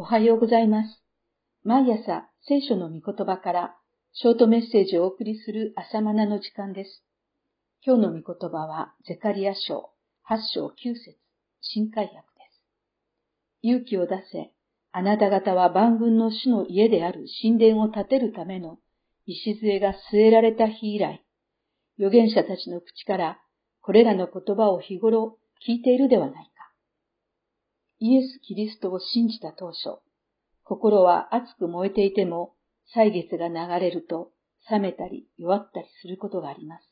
おはようございます。毎朝聖書の御言葉からショートメッセージをお送りする朝マナの時間です。今日の御言葉はゼカリア書8章9節新海訳です。勇気を出せ、あなた方は万軍の主の家である神殿を建てるための礎が据えられた日以来、預言者たちの口からこれらの言葉を日頃聞いているではないか。イエス・キリストを信じた当初、心は熱く燃えていても、歳月が流れると冷めたり弱ったりすることがあります。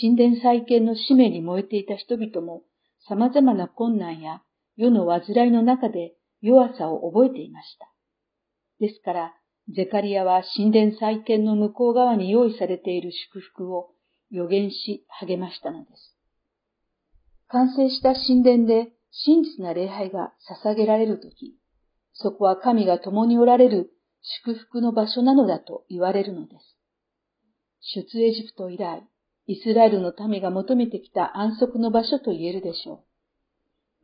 神殿再建の使命に燃えていた人々も様々な困難や世の煩いの中で弱さを覚えていました。ですから、ゼカリアは神殿再建の向こう側に用意されている祝福を予言し励ましたのです。完成した神殿で真実な礼拝が捧げられるとき、そこは神が共におられる祝福の場所なのだと言われるのです。出エジプト以来、イスラエルの民が求めてきた安息の場所と言えるでしょ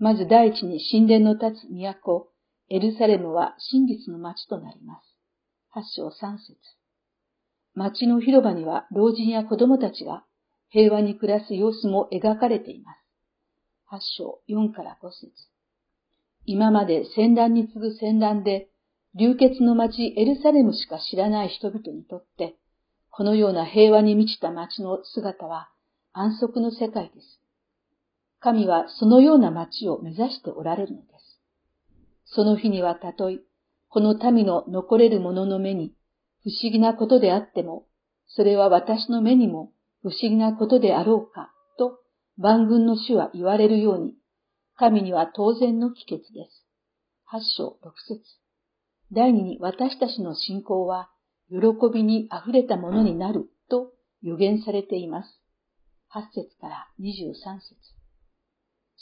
う。まず第一に神殿の立つ都、エルサレムは真実の町となります。八章三節。町の広場には老人や子供たちが平和に暮らす様子も描かれています。8章4から5節今まで戦乱に次ぐ戦乱で、流血の町エルサレムしか知らない人々にとって、このような平和に満ちた町の姿は安息の世界です。神はそのような町を目指しておられるのです。その日にはたとえ、この民の残れる者の目に不思議なことであっても、それは私の目にも不思議なことであろうか万軍の主は言われるように、神には当然の帰結です。八章六節第二に私たちの信仰は、喜びに溢れたものになると予言されています。八節から二十三節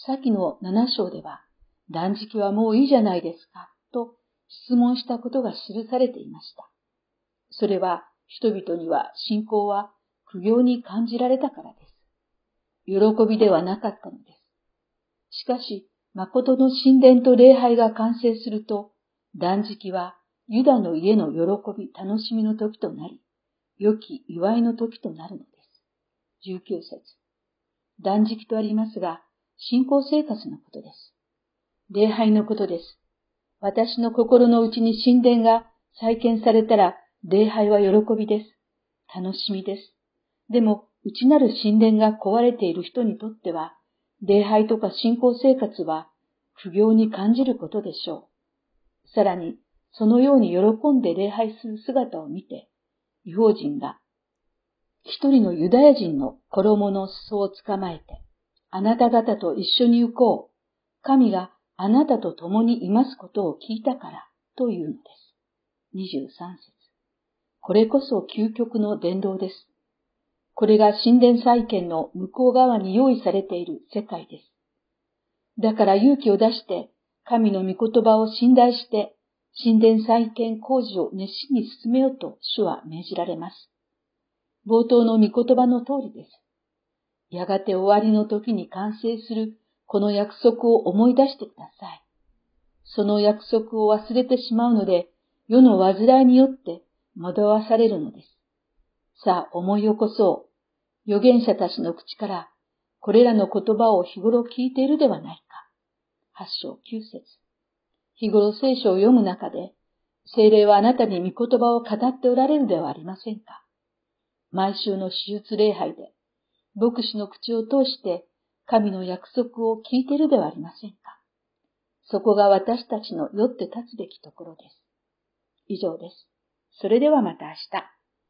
先の七章では、断食はもういいじゃないですか、と質問したことが記されていました。それは人々には信仰は苦行に感じられたからです。喜びではなかったのです。しかし、誠の神殿と礼拝が完成すると、断食はユダの家の喜び、楽しみの時となり、良き祝いの時となるのです。19節断食とありますが、信仰生活のことです。礼拝のことです。私の心の内に神殿が再建されたら、礼拝は喜びです。楽しみです。でも、内なる神殿が壊れている人にとっては、礼拝とか信仰生活は苦行に感じることでしょう。さらに、そのように喜んで礼拝する姿を見て、違法人が、一人のユダヤ人の衣の裾を捕まえて、あなた方と一緒に行こう。神があなたと共にいますことを聞いたから、というのです。23節これこそ究極の伝道です。これが神殿再建の向こう側に用意されている世界です。だから勇気を出して、神の御言葉を信頼して、神殿再建工事を熱心に進めようと主は命じられます。冒頭の御言葉の通りです。やがて終わりの時に完成するこの約束を思い出してください。その約束を忘れてしまうので、世の煩いによって惑わされるのです。さあ思い起こそう。預言者たちの口から、これらの言葉を日頃聞いているではないか。八章九節日頃聖書を読む中で、精霊はあなたに御言葉を語っておられるではありませんか。毎週の手術礼拝で、牧師の口を通して神の約束を聞いているではありませんか。そこが私たちの酔って立つべきところです。以上です。それではまた明日。